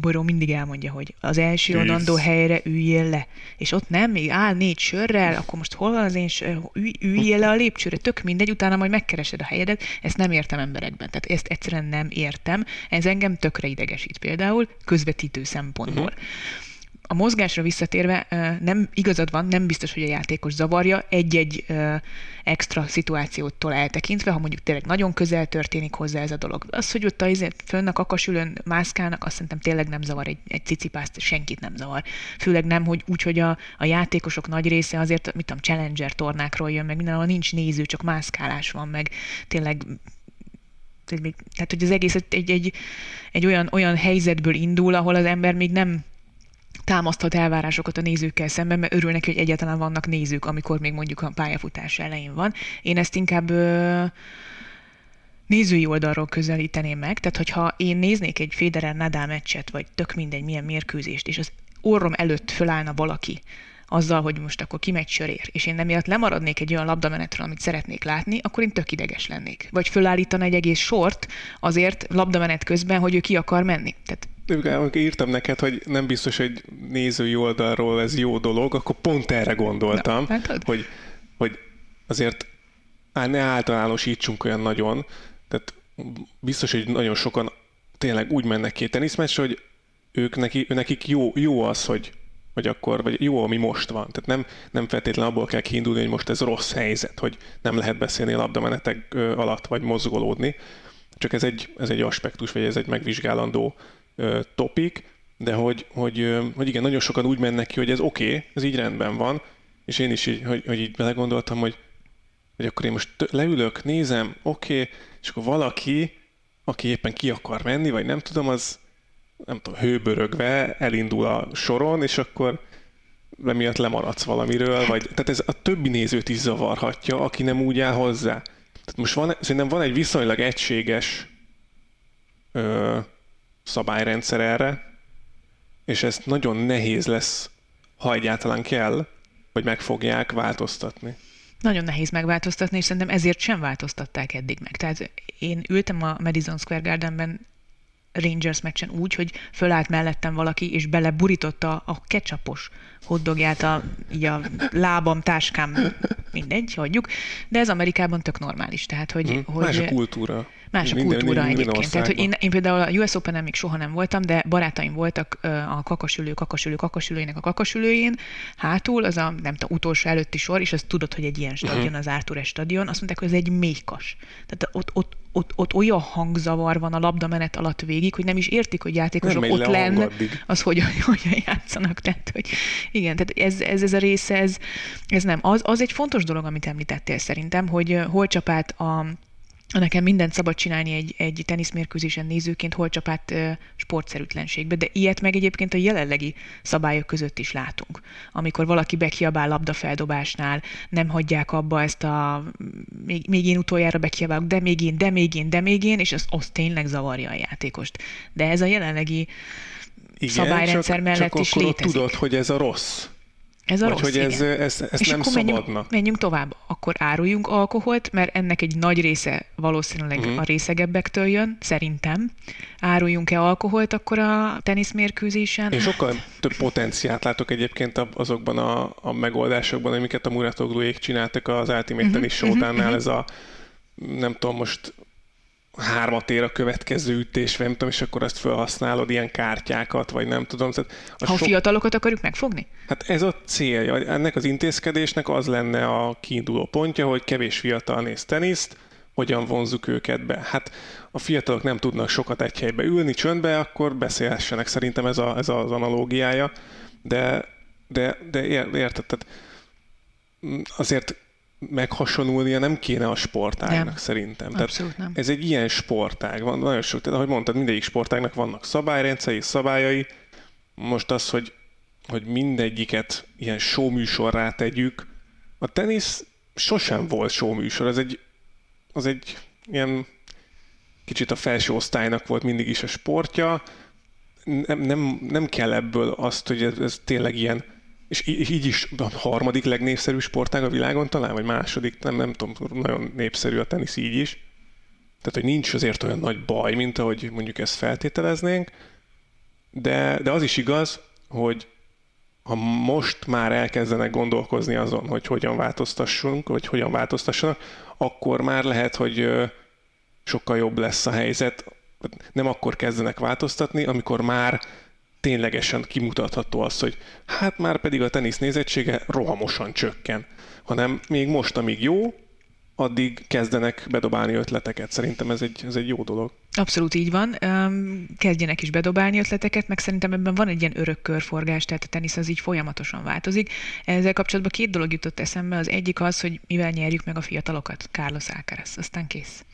Boró mindig elmondja, hogy az első onandó helyre üljél le. És ott nem, még áll négy sörrel, akkor most hol van az én sör, ülj, üljél le a lépcsőre, tök mindegy, utána majd megkeresed a helyedet. Ezt nem értem emberekben. Tehát ezt egyszerűen nem értem. Ez engem tökre idegesít például közvetítő szempontból. Uh-huh a mozgásra visszatérve nem igazad van, nem biztos, hogy a játékos zavarja egy-egy extra szituációtól eltekintve, ha mondjuk tényleg nagyon közel történik hozzá ez a dolog. Az, hogy ott azért fönn a kakasülön mászkálnak, azt szerintem tényleg nem zavar egy, egy cicipászt, senkit nem zavar. Főleg nem, hogy úgy, hogy a, a játékosok nagy része azért, mit tudom, challenger tornákról jön, meg mindenhol nincs néző, csak mászkálás van, meg tényleg tehát, hogy az egész egy, egy, egy olyan, olyan helyzetből indul, ahol az ember még nem támaszthat elvárásokat a nézőkkel szemben, mert örül hogy egyáltalán vannak nézők, amikor még mondjuk a pályafutás elején van. Én ezt inkább ö, nézői oldalról közelíteném meg, tehát hogyha én néznék egy Federer Nadal meccset, vagy tök mindegy milyen mérkőzést, és az orrom előtt fölállna valaki, azzal, hogy most akkor kimegy sörér, és én emiatt lemaradnék egy olyan labdamenetről, amit szeretnék látni, akkor én tök ideges lennék. Vagy fölállítana egy egész sort azért labdamenet közben, hogy ő ki akar menni. Tehát amikor írtam neked, hogy nem biztos, hogy nézői oldalról ez jó dolog, akkor pont erre gondoltam, Na, hogy, hogy azért ne általánosítsunk olyan nagyon, tehát biztos, hogy nagyon sokan tényleg úgy mennek ki teniszmeccsre, hogy ők neki, nekik jó, jó az, hogy, hogy akkor, vagy jó, ami most van. Tehát nem, nem feltétlenül abból kell kiindulni, hogy most ez rossz helyzet, hogy nem lehet beszélni labdamenetek alatt, vagy mozgolódni. Csak ez egy, ez egy aspektus, vagy ez egy megvizsgálandó topik, de hogy, hogy, hogy igen, nagyon sokan úgy mennek ki, hogy ez oké, okay, ez így rendben van, és én is így, hogy, hogy így belegondoltam, hogy, hogy akkor én most leülök, nézem, oké, okay, és akkor valaki, aki éppen ki akar menni, vagy nem tudom, az nem tudom, hőbörögve elindul a soron, és akkor emiatt lemaradsz valamiről, vagy, tehát ez a többi nézőt is zavarhatja, aki nem úgy áll hozzá. Tehát most van, szerintem van egy viszonylag egységes ö, szabályrendszer erre, és ezt nagyon nehéz lesz, ha egyáltalán kell, hogy meg fogják változtatni. Nagyon nehéz megváltoztatni, és szerintem ezért sem változtatták eddig meg. Tehát én ültem a Madison Square Gardenben Rangers meccsen úgy, hogy fölállt mellettem valaki, és beleburította a ketchupos hoddogját a, így a lábam, táskám, mindegy, hagyjuk. De ez Amerikában tök normális. Tehát, hogy, hmm, hogy más a kultúra. Más a minden, kultúra minden, egyébként. Minden Tehát, hogy én, én például a US Open-en még soha nem voltam, de barátaim voltak a kakasülő, kakasülő, kakasülőjének a kakasülőjén, hátul, az a nem tudom, utolsó előtti sor, és azt tudod, hogy egy ilyen stadion, uh-huh. az Arthur stadion, azt mondták, hogy ez egy mélykas. Tehát ott, ott, ott, ott olyan hangzavar van a labdamenet alatt végig, hogy nem is értik, hogy játékosok nem ott lenn, az hogy hogyan játszanak. Tehát, hogy igen, tehát ez, ez, ez a része, ez, ez nem. Az, az egy fontos dolog, amit említettél szerintem, hogy hol csapát a nekem mindent szabad csinálni egy, egy teniszmérkőzésen nézőként, hol csapát e, sportszerűtlenségbe, de ilyet meg egyébként a jelenlegi szabályok között is látunk. Amikor valaki bekiabál labdafeldobásnál, nem hagyják abba ezt a még, még én utoljára bekiabálok, de még én, de még én, de még én, és az, az tényleg zavarja a játékost. De ez a jelenlegi Igen, szabályrendszer csak, mellett csak is létezik. tudod, hogy ez a rossz. Ez a Vagy rossz, hogy ez, ez, ez, ez és nem akkor szabadna. Menjünk, menjünk tovább. Akkor áruljunk alkoholt, mert ennek egy nagy része valószínűleg uh-huh. a részegebbektől jön, szerintem. Áruljunk-e alkoholt akkor a teniszmérkőzésen? Én sokkal több potenciát látok egyébként azokban a, a megoldásokban, amiket a Muratogluék csináltak az Ultimate uh-huh. Tennis Showdown-nál, uh-huh. ez a nem tudom, most hármat ér a következő ütés, nem tudom, és akkor azt felhasználod ilyen kártyákat, vagy nem tudom. Tehát a ha sok... fiatalokat akarjuk megfogni? Hát ez a célja. Ennek az intézkedésnek az lenne a kiinduló pontja, hogy kevés fiatal néz teniszt, hogyan vonzuk őket be. Hát a fiatalok nem tudnak sokat egy helybe ülni csöndbe, akkor beszélhessenek. Szerintem ez, a, ez az analógiája. De, de, de érted, tehát azért meghasonulnia nem kéne a sportágnak nem. szerintem. Abszolút Tehát nem. Ez egy ilyen sportág. Van nagyon sok, tehát ahogy mondtad, mindegyik sportágnak vannak szabályrendszeri, szabályai. Most az, hogy, hogy mindegyiket ilyen showműsorrá tegyük. A tenisz sosem volt showműsor, ez egy, az egy ilyen kicsit a felső osztálynak volt mindig is a sportja. Nem, nem, nem kell ebből azt, hogy ez, ez tényleg ilyen és így is a harmadik legnépszerűbb sportág a világon talán, vagy második, nem, nem tudom, nagyon népszerű a tenisz így is. Tehát, hogy nincs azért olyan nagy baj, mint ahogy mondjuk ezt feltételeznénk, de, de az is igaz, hogy ha most már elkezdenek gondolkozni azon, hogy hogyan változtassunk, vagy hogyan változtassanak, akkor már lehet, hogy sokkal jobb lesz a helyzet. Nem akkor kezdenek változtatni, amikor már ténylegesen kimutatható az, hogy hát már pedig a tenisz nézettsége rohamosan csökken, hanem még most, amíg jó, addig kezdenek bedobálni ötleteket. Szerintem ez egy, ez egy jó dolog. Abszolút így van. Kezdjenek is bedobálni ötleteket, meg szerintem ebben van egy ilyen örök körforgás, tehát a tenisz az így folyamatosan változik. Ezzel kapcsolatban két dolog jutott eszembe. Az egyik az, hogy mivel nyerjük meg a fiatalokat. Carlos Alcaraz, aztán kész.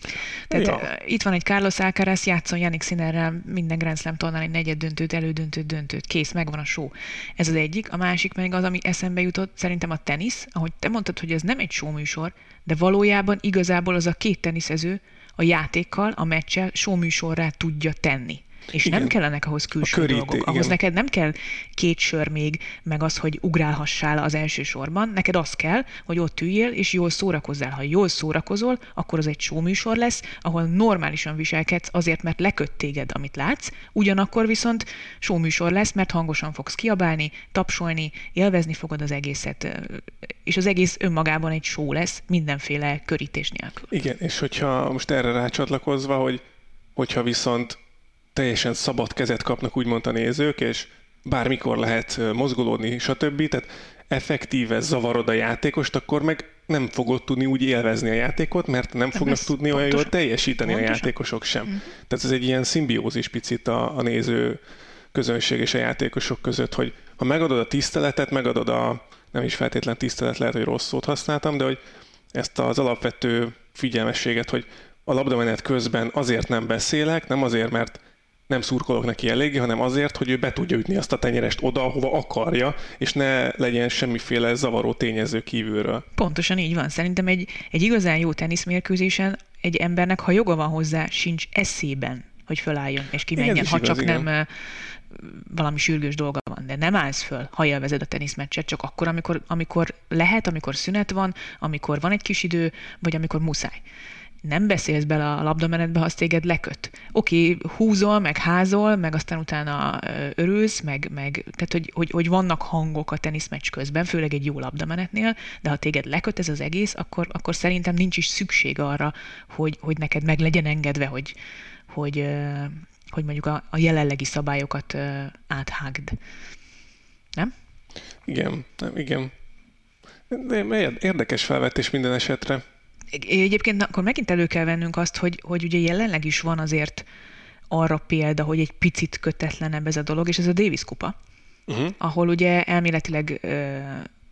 Tehát ja. itt van egy Carlos Alcaraz, játszon Janik Sinnerrel minden Grand Slam tornán egy negyed döntőt, elődöntőt, döntőt. Kész, megvan a show. Ez az egyik. A másik meg az, ami eszembe jutott, szerintem a tenisz, ahogy te mondtad, hogy ez nem egy show műsor, de valójában igazából az a két teniszező a játékkal, a meccsel showműsorrá tudja tenni. És igen. nem kellenek ahhoz külső körít, dolgok. Ahhoz igen. neked nem kell két sör még, meg az, hogy ugrálhassál az első sorban. Neked az kell, hogy ott üljél, és jól szórakozzál. Ha jól szórakozol, akkor az egy showműsor lesz, ahol normálisan viselkedsz azért, mert leköt téged, amit látsz, ugyanakkor viszont showműsor lesz, mert hangosan fogsz kiabálni, tapsolni, élvezni fogod az egészet, és az egész önmagában egy show lesz, mindenféle körítés nélkül. Igen, és hogyha most erre rácsatlakozva, hogy hogyha viszont teljesen szabad kezet kapnak úgymond a nézők, és bármikor lehet mozgolódni, stb. Tehát effektíve zavarod a játékost, akkor meg nem fogod tudni úgy élvezni a játékot, mert nem fognak tudni pontosan. olyan jól teljesíteni pontosan. a játékosok sem. Mm. Tehát ez egy ilyen szimbiózis picit a, a néző közönség és a játékosok között, hogy ha megadod a tiszteletet, megadod a, nem is feltétlen tisztelet, lehet, hogy rossz szót használtam, de hogy ezt az alapvető figyelmességet, hogy a labdamenet közben azért nem beszélek, nem azért, mert nem szurkolok neki eléggé, hanem azért, hogy ő be tudja ütni azt a tenyerest oda, ahova akarja, és ne legyen semmiféle zavaró tényező kívülről. Pontosan így van. Szerintem egy, egy igazán jó teniszmérkőzésen egy embernek, ha joga van hozzá, sincs eszében, hogy fölálljon és kimenjen, igen, ha igaz, csak igen. nem valami sürgős dolga van, de nem állsz föl, ha élvezed a teniszmeccset, csak akkor, amikor, amikor lehet, amikor szünet van, amikor van egy kis idő, vagy amikor muszáj nem beszélsz bele a labdamenetbe, ha az téged leköt. Oké, húzol, meg házol, meg aztán utána örülsz, meg, meg tehát hogy, hogy, hogy vannak hangok a teniszmeccs közben, főleg egy jó labdamenetnél, de ha téged leköt ez az egész, akkor, akkor szerintem nincs is szükség arra, hogy, hogy neked meg legyen engedve, hogy, hogy, hogy mondjuk a, a jelenlegi szabályokat áthágd. Nem? Igen, nem, igen. De érdekes felvetés minden esetre. Egyébként akkor megint elő kell vennünk azt, hogy, hogy ugye jelenleg is van azért arra példa, hogy egy picit kötetlenebb ez a dolog, és ez a Davis kupa, uh-huh. ahol ugye elméletileg ö,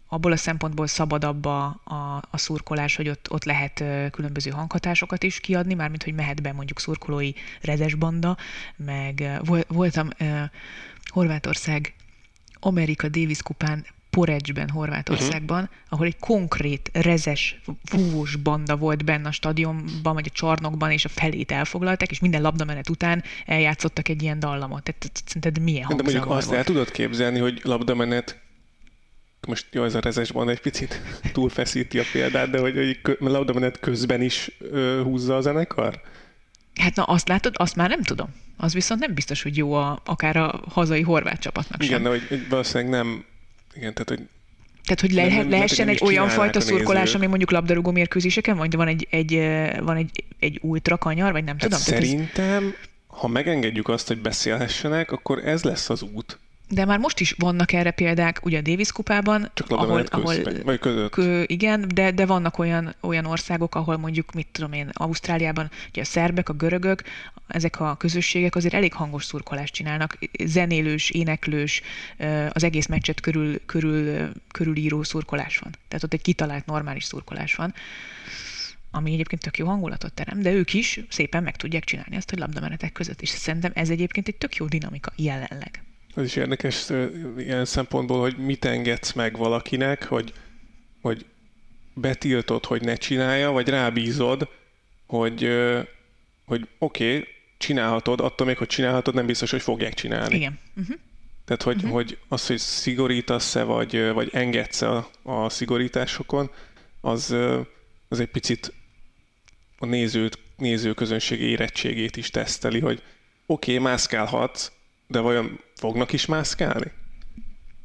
abból a szempontból szabadabb a, a, a szurkolás, hogy ott, ott lehet különböző hanghatásokat is kiadni, mármint hogy mehet be mondjuk szurkolói rezesbanda, meg voltam ö, Horvátország Amerika Davis kupán Porecsben, Horvátországban, uh-huh. ahol egy konkrét rezes, fúvós banda volt benne a stadionban, vagy a csarnokban, és a felét elfoglalták, és minden labdamenet után eljátszottak egy ilyen dallamot. Tehát szerinted milyen De mondjuk azt volt? el tudod képzelni, hogy labdamenet most jó, ez a rezesban egy picit túlfeszíti a példát, de hogy, hogy labdamenet közben is ö, húzza a zenekar? Hát na azt látod, azt már nem tudom. Az viszont nem biztos, hogy jó a, akár a hazai horvát csapatnak Igen, sem. de hogy valószínűleg nem, igen, tehát hogy Tehát, hogy le, nem- lehessen nem egy olyan fajta szurkolás, ami mondjuk labdarúgó mérkőzéseken, vagy van egy, egy, van egy, egy ultra kanyar, vagy nem hát tudom. Tehát ez, szerintem, ha megengedjük azt, hogy beszélhessenek, akkor ez lesz az út. De már most is vannak erre példák, ugye a Davis kupában, Csak ahol, ahol között. Kö, igen, de, de vannak olyan, olyan országok, ahol mondjuk, mit tudom én, Ausztráliában, ugye a szerbek, a görögök, ezek a közösségek azért elég hangos szurkolást csinálnak, zenélős, éneklős, az egész meccset körül, körül, körülíró szurkolás van. Tehát ott egy kitalált normális szurkolás van, ami egyébként tök jó hangulatot terem, de ők is szépen meg tudják csinálni azt, hogy labdamenetek között. És szerintem ez egyébként egy tök jó dinamika jelenleg. Ez is érdekes ilyen szempontból, hogy mit engedsz meg valakinek, hogy, hogy betiltod, hogy ne csinálja, vagy rábízod, hogy, hogy oké, okay, csinálhatod, attól még, hogy csinálhatod, nem biztos, hogy fogják csinálni. Igen. Uh-huh. Tehát, hogy, uh-huh. hogy az, hogy szigorítasz-e, vagy, vagy engedsz a, a szigorításokon, az, az egy picit a nézőt, nézőközönség érettségét is teszteli, hogy oké, okay, mászkálhatsz, de vajon fognak is mászkálni?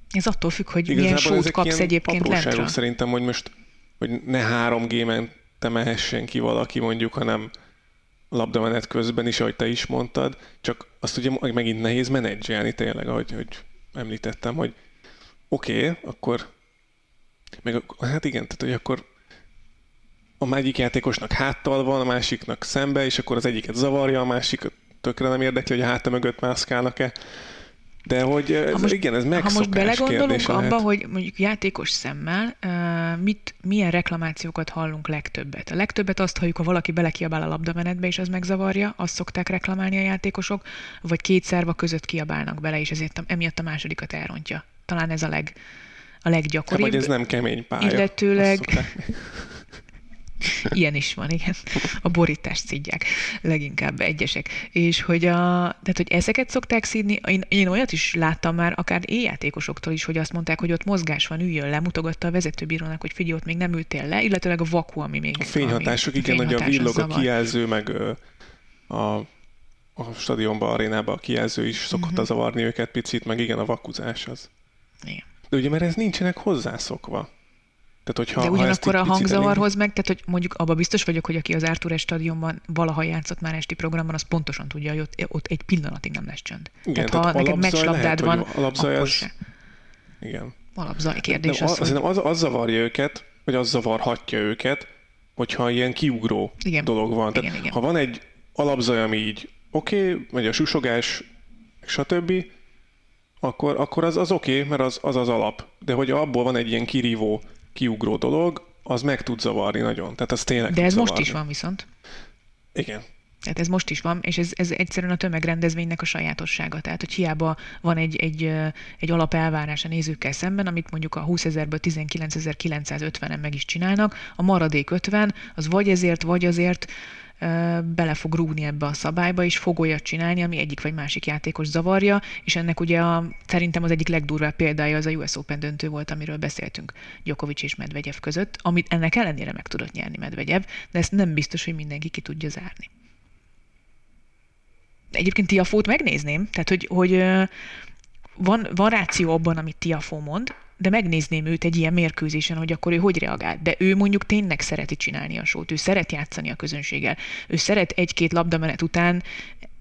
Ez attól függ, hogy milyen sót kapsz ilyen egyébként lentről. szerintem, hogy most hogy ne 3G-men te mehessen ki valaki mondjuk, hanem labdamenet közben is, ahogy te is mondtad, csak azt ugye megint nehéz menedzselni tényleg, ahogy hogy említettem, hogy oké, okay, akkor meg hát igen, tehát hogy akkor a egyik játékosnak háttal van, a másiknak szembe, és akkor az egyiket zavarja, a másik tökre nem érdekli, hogy a háta mögött mászkálnak-e. De hogy ez, Ha most- igen, ez Ha megszokás most belegondolunk abba, hogy mondjuk játékos szemmel mit, milyen reklamációkat hallunk legtöbbet. A legtöbbet azt halljuk, ha valaki belekiabál a labdamenetbe, és az megzavarja, azt szokták reklamálni a játékosok, vagy két szerva között kiabálnak bele, és ezért emiatt a másodikat elrontja. Talán ez a, leg, a leggyakoribb. vagy ez nem kemény pálya. Illetőleg-. Ilyen is van, igen. A borítást szidják leginkább egyesek. És hogy, a, tehát, hogy ezeket szokták szídni, én, én olyat is láttam már, akár éjjátékosoktól is, hogy azt mondták, hogy ott mozgás van, üljön le, mutogatta a vezetőbírónak, hogy figyelj, ott még nem ültél le, illetőleg a vaku, ami még... A fényhatások, ami, igen, hogy a villog, a kijelző, meg a, a stadionban, arénában a kijelző is szokott uh-huh. zavarni őket picit, meg igen, a vakuzás az. Igen. De ugye, mert ez nincsenek hozzászokva. Tehát, hogyha, De ha ugyanakkor így a hangzavarhoz meg, tehát hogy mondjuk abba biztos vagyok, hogy aki az Artur stadionban valaha játszott már esti programban, az pontosan tudja, hogy ott, ott egy pillanatig nem lesz csönd. Igen, tehát, tehát ha neked meccslabdád van, alapzaj akkor se. Igen. Alapzaj kérdés De az, az, hogy... az, az zavarja őket, vagy az zavarhatja őket, hogyha ilyen kiugró Igen. dolog van. Tehát, Igen, igen. Ha van egy alapzaj, ami így oké, okay, vagy a susogás, stb., akkor, akkor az, az oké, okay, mert az, az az alap. De hogy abból van egy ilyen kirívó, kiugró dolog, az meg tud zavarni nagyon. Tehát az tényleg De ez most zavarni. is van viszont. Igen. Tehát ez most is van, és ez, ez egyszerűen a tömegrendezvénynek a sajátossága. Tehát, hogy hiába van egy, egy, egy alapelvárás a nézőkkel szemben, amit mondjuk a 20 ezerből 19.950-en meg is csinálnak, a maradék 50, az vagy ezért, vagy azért bele fog rúgni ebbe a szabályba, és fog olyat csinálni, ami egyik vagy másik játékos zavarja, és ennek ugye a, szerintem az egyik legdurvább példája az a US Open döntő volt, amiről beszéltünk Djokovic és Medvegyev között, amit ennek ellenére meg tudott nyerni Medvegyev, de ezt nem biztos, hogy mindenki ki tudja zárni. Egyébként Tiafót megnézném, tehát hogy, hogy van, van ráció abban, amit Tiafó mond, de megnézném őt egy ilyen mérkőzésen, hogy akkor ő hogy reagál. De ő mondjuk tényleg szereti csinálni a sót, ő szeret játszani a közönséggel, ő szeret egy-két labdamenet után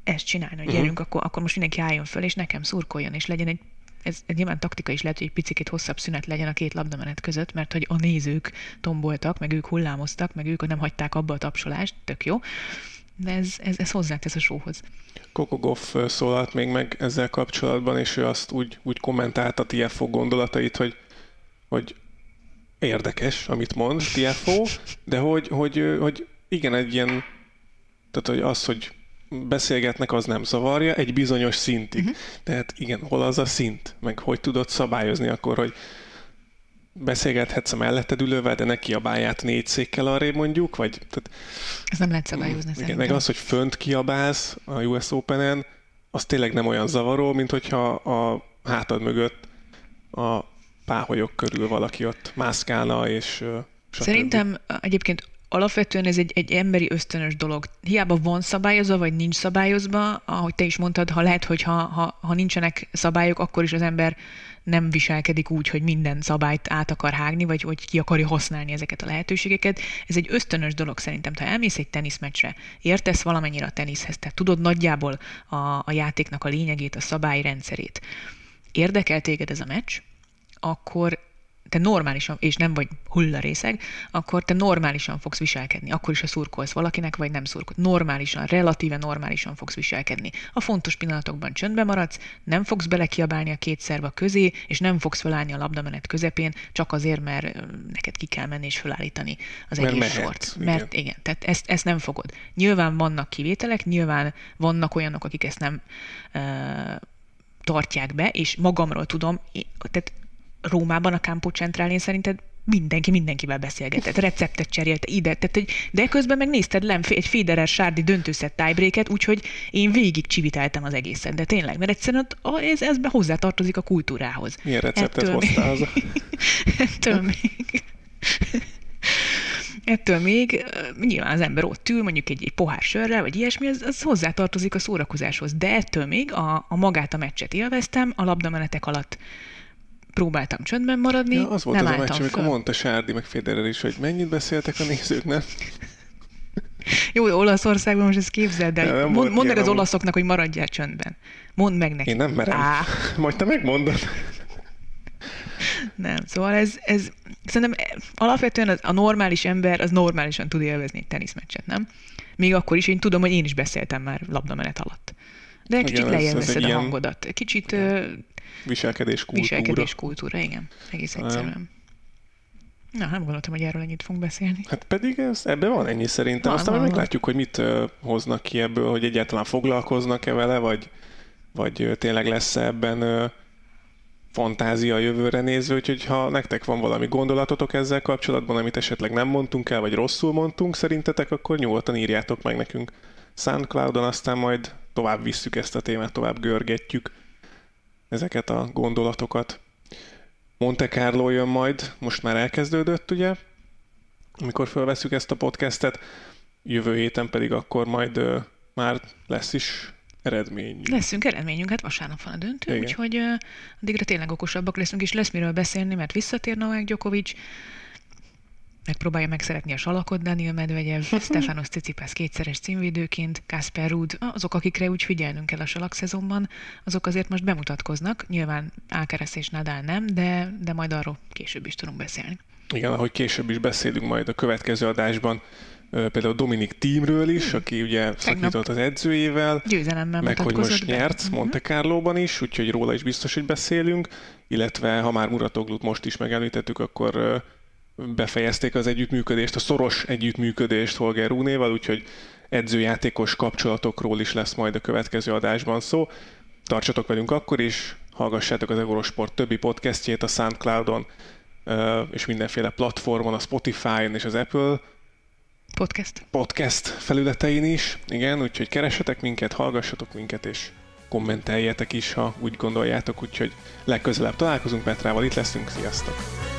ezt csinálni, hogy gyerünk, akkor, akkor most mindenki álljon föl, és nekem szurkoljon, és legyen egy ez, ez nyilván taktika is lehet, hogy egy picit hosszabb szünet legyen a két labdamenet között, mert hogy a nézők tomboltak, meg ők hullámoztak, meg ők nem hagyták abba a tapsolást, tök jó. De ez, ez, ez hozzátesz a sóhoz. Kokogoff ö, szólalt még meg ezzel kapcsolatban, és ő azt úgy, úgy kommentálta TFO gondolatait, hogy, hogy érdekes, amit mond TFO, de hogy, hogy, hogy igen, egy ilyen, tehát hogy az, hogy beszélgetnek, az nem zavarja, egy bizonyos szintig. Uh-huh. Tehát igen, hol az a szint? Meg hogy tudod szabályozni akkor, hogy beszélgethetsz a melletted ülővel, de neki a báját négy székkel arrébb mondjuk, vagy tehát Ez nem lehet szabályozni igen, szerintem. meg az, hogy fönt kiabálsz a US Open-en, az tényleg nem olyan zavaró, mint hogyha a hátad mögött a páholyok körül valaki ott mászkálna, és stb. Szerintem egyébként alapvetően ez egy, egy emberi ösztönös dolog. Hiába van szabályozva, vagy nincs szabályozva, ahogy te is mondtad, ha lehet, hogy ha, ha, ha nincsenek szabályok, akkor is az ember nem viselkedik úgy, hogy minden szabályt át akar hágni, vagy hogy ki akarja használni ezeket a lehetőségeket. Ez egy ösztönös dolog szerintem. Ha elmész egy teniszmeccsre, értesz valamennyire a teniszhez, tehát tudod nagyjából a, a játéknak a lényegét, a szabályrendszerét, érdekel téged ez a meccs, akkor te normálisan, és nem vagy hullarészeg, akkor te normálisan fogsz viselkedni. Akkor is, ha szurkolsz valakinek, vagy nem szurkolsz. Normálisan, relatíve normálisan fogsz viselkedni. A fontos pillanatokban csöndbe maradsz, nem fogsz belekiabálni a két szerva közé, és nem fogsz felállni a labdamenet közepén, csak azért, mert neked ki kell menni és felállítani az Mert egész mehetsz, sort. igen. Mert igen, tehát ezt, ezt nem fogod. Nyilván vannak kivételek, nyilván vannak olyanok, akik ezt nem uh, tartják be, és magamról tudom, tehát Rómában a Campo Centrálén szerinted mindenki mindenkivel beszélgetett, receptet cserélte ide, tehát, hogy, de közben meg nézted lem egy Federer Sárdi döntőszett tiebreaket, úgyhogy én végig csiviteltem az egészet, de tényleg, mert egyszerűen ott, ez, ez hozzátartozik a kultúrához. Milyen receptet Ettől hoztál haza? Ettől még... Ettől még nyilván az ember ott ül, mondjuk egy, egy pohár sörrel, vagy ilyesmi, az, az hozzátartozik a szórakozáshoz. De ettől még a, a magát a meccset élveztem, a labdamenetek alatt próbáltam csöndben maradni, Ja, az volt nem az a meccs, amikor mondta Sárdi meg Federer is, hogy mennyit beszéltek a nézők, nem? Jó, Olaszországban most ezt képzeld el. Mond, mondd meg ilyen az olaszoknak, hogy maradjál csöndben. Mondd meg neki. Én nem merem. Á, Majd te megmondod. nem. Szóval ez, ez szerintem alapvetően az, a normális ember az normálisan tud élvezni egy teniszmeccset, nem? Még akkor is, én tudom, hogy én is beszéltem már labdamenet alatt. De Igen, kicsit lejjebb veszed a ilyen hangodat. Kicsit Viselkedés kultúra. viselkedés kultúra, igen. Egész egyszerűen. Na, nem gondoltam, hogy erről ennyit fogunk beszélni. Hát pedig ez, ebben van ennyi szerintem. Van, Aztán van, meglátjuk, hogy mit hoznak ki ebből, hogy egyáltalán foglalkoznak-e vele, vagy, vagy tényleg lesz ebben fantázia a jövőre nézve, úgyhogy ha nektek van valami gondolatotok ezzel kapcsolatban, amit esetleg nem mondtunk el, vagy rosszul mondtunk szerintetek, akkor nyugodtan írjátok meg nekünk Soundcloudon, aztán majd tovább visszük ezt a témát, tovább görgetjük ezeket a gondolatokat. Monte Carlo jön majd, most már elkezdődött, ugye? Amikor felveszük ezt a podcastet, jövő héten pedig akkor majd ö, már lesz is eredmény. Leszünk eredményünk, hát vasárnap van a döntő, Igen. úgyhogy uh, addigra tényleg okosabbak leszünk, és lesz miről beszélni, mert visszatér Novák Djokovic, megpróbálja megszeretni a salakot Daniel Medvegyev, Stefanos Tsitsipas kétszeres címvédőként, Kasper Ruud, azok, akikre úgy figyelnünk kell a salak szezonban, azok azért most bemutatkoznak, nyilván Alcaraz és Nadal nem, de, de majd arról később is tudunk beszélni. Igen, ahogy később is beszélünk majd a következő adásban, például Dominik Tímről is, aki ugye szakított az edzőjével, Győzelemmel meg hogy most be. nyert Mhm. Monte Carlo-ban is, úgyhogy róla is biztos, hogy beszélünk, illetve ha már Muratoglut most is megemlítettük, akkor befejezték az együttműködést, a szoros együttműködést Holger Rúnéval, úgyhogy edzőjátékos kapcsolatokról is lesz majd a következő adásban szó. Tartsatok velünk akkor is, hallgassátok az Eurosport többi podcastjét a Soundcloudon, és mindenféle platformon, a Spotify-on és az Apple Podcast. podcast felületein is, igen, úgyhogy keressetek minket, hallgassatok minket, és kommenteljetek is, ha úgy gondoljátok, úgyhogy legközelebb találkozunk Petrával, itt leszünk, sziasztok!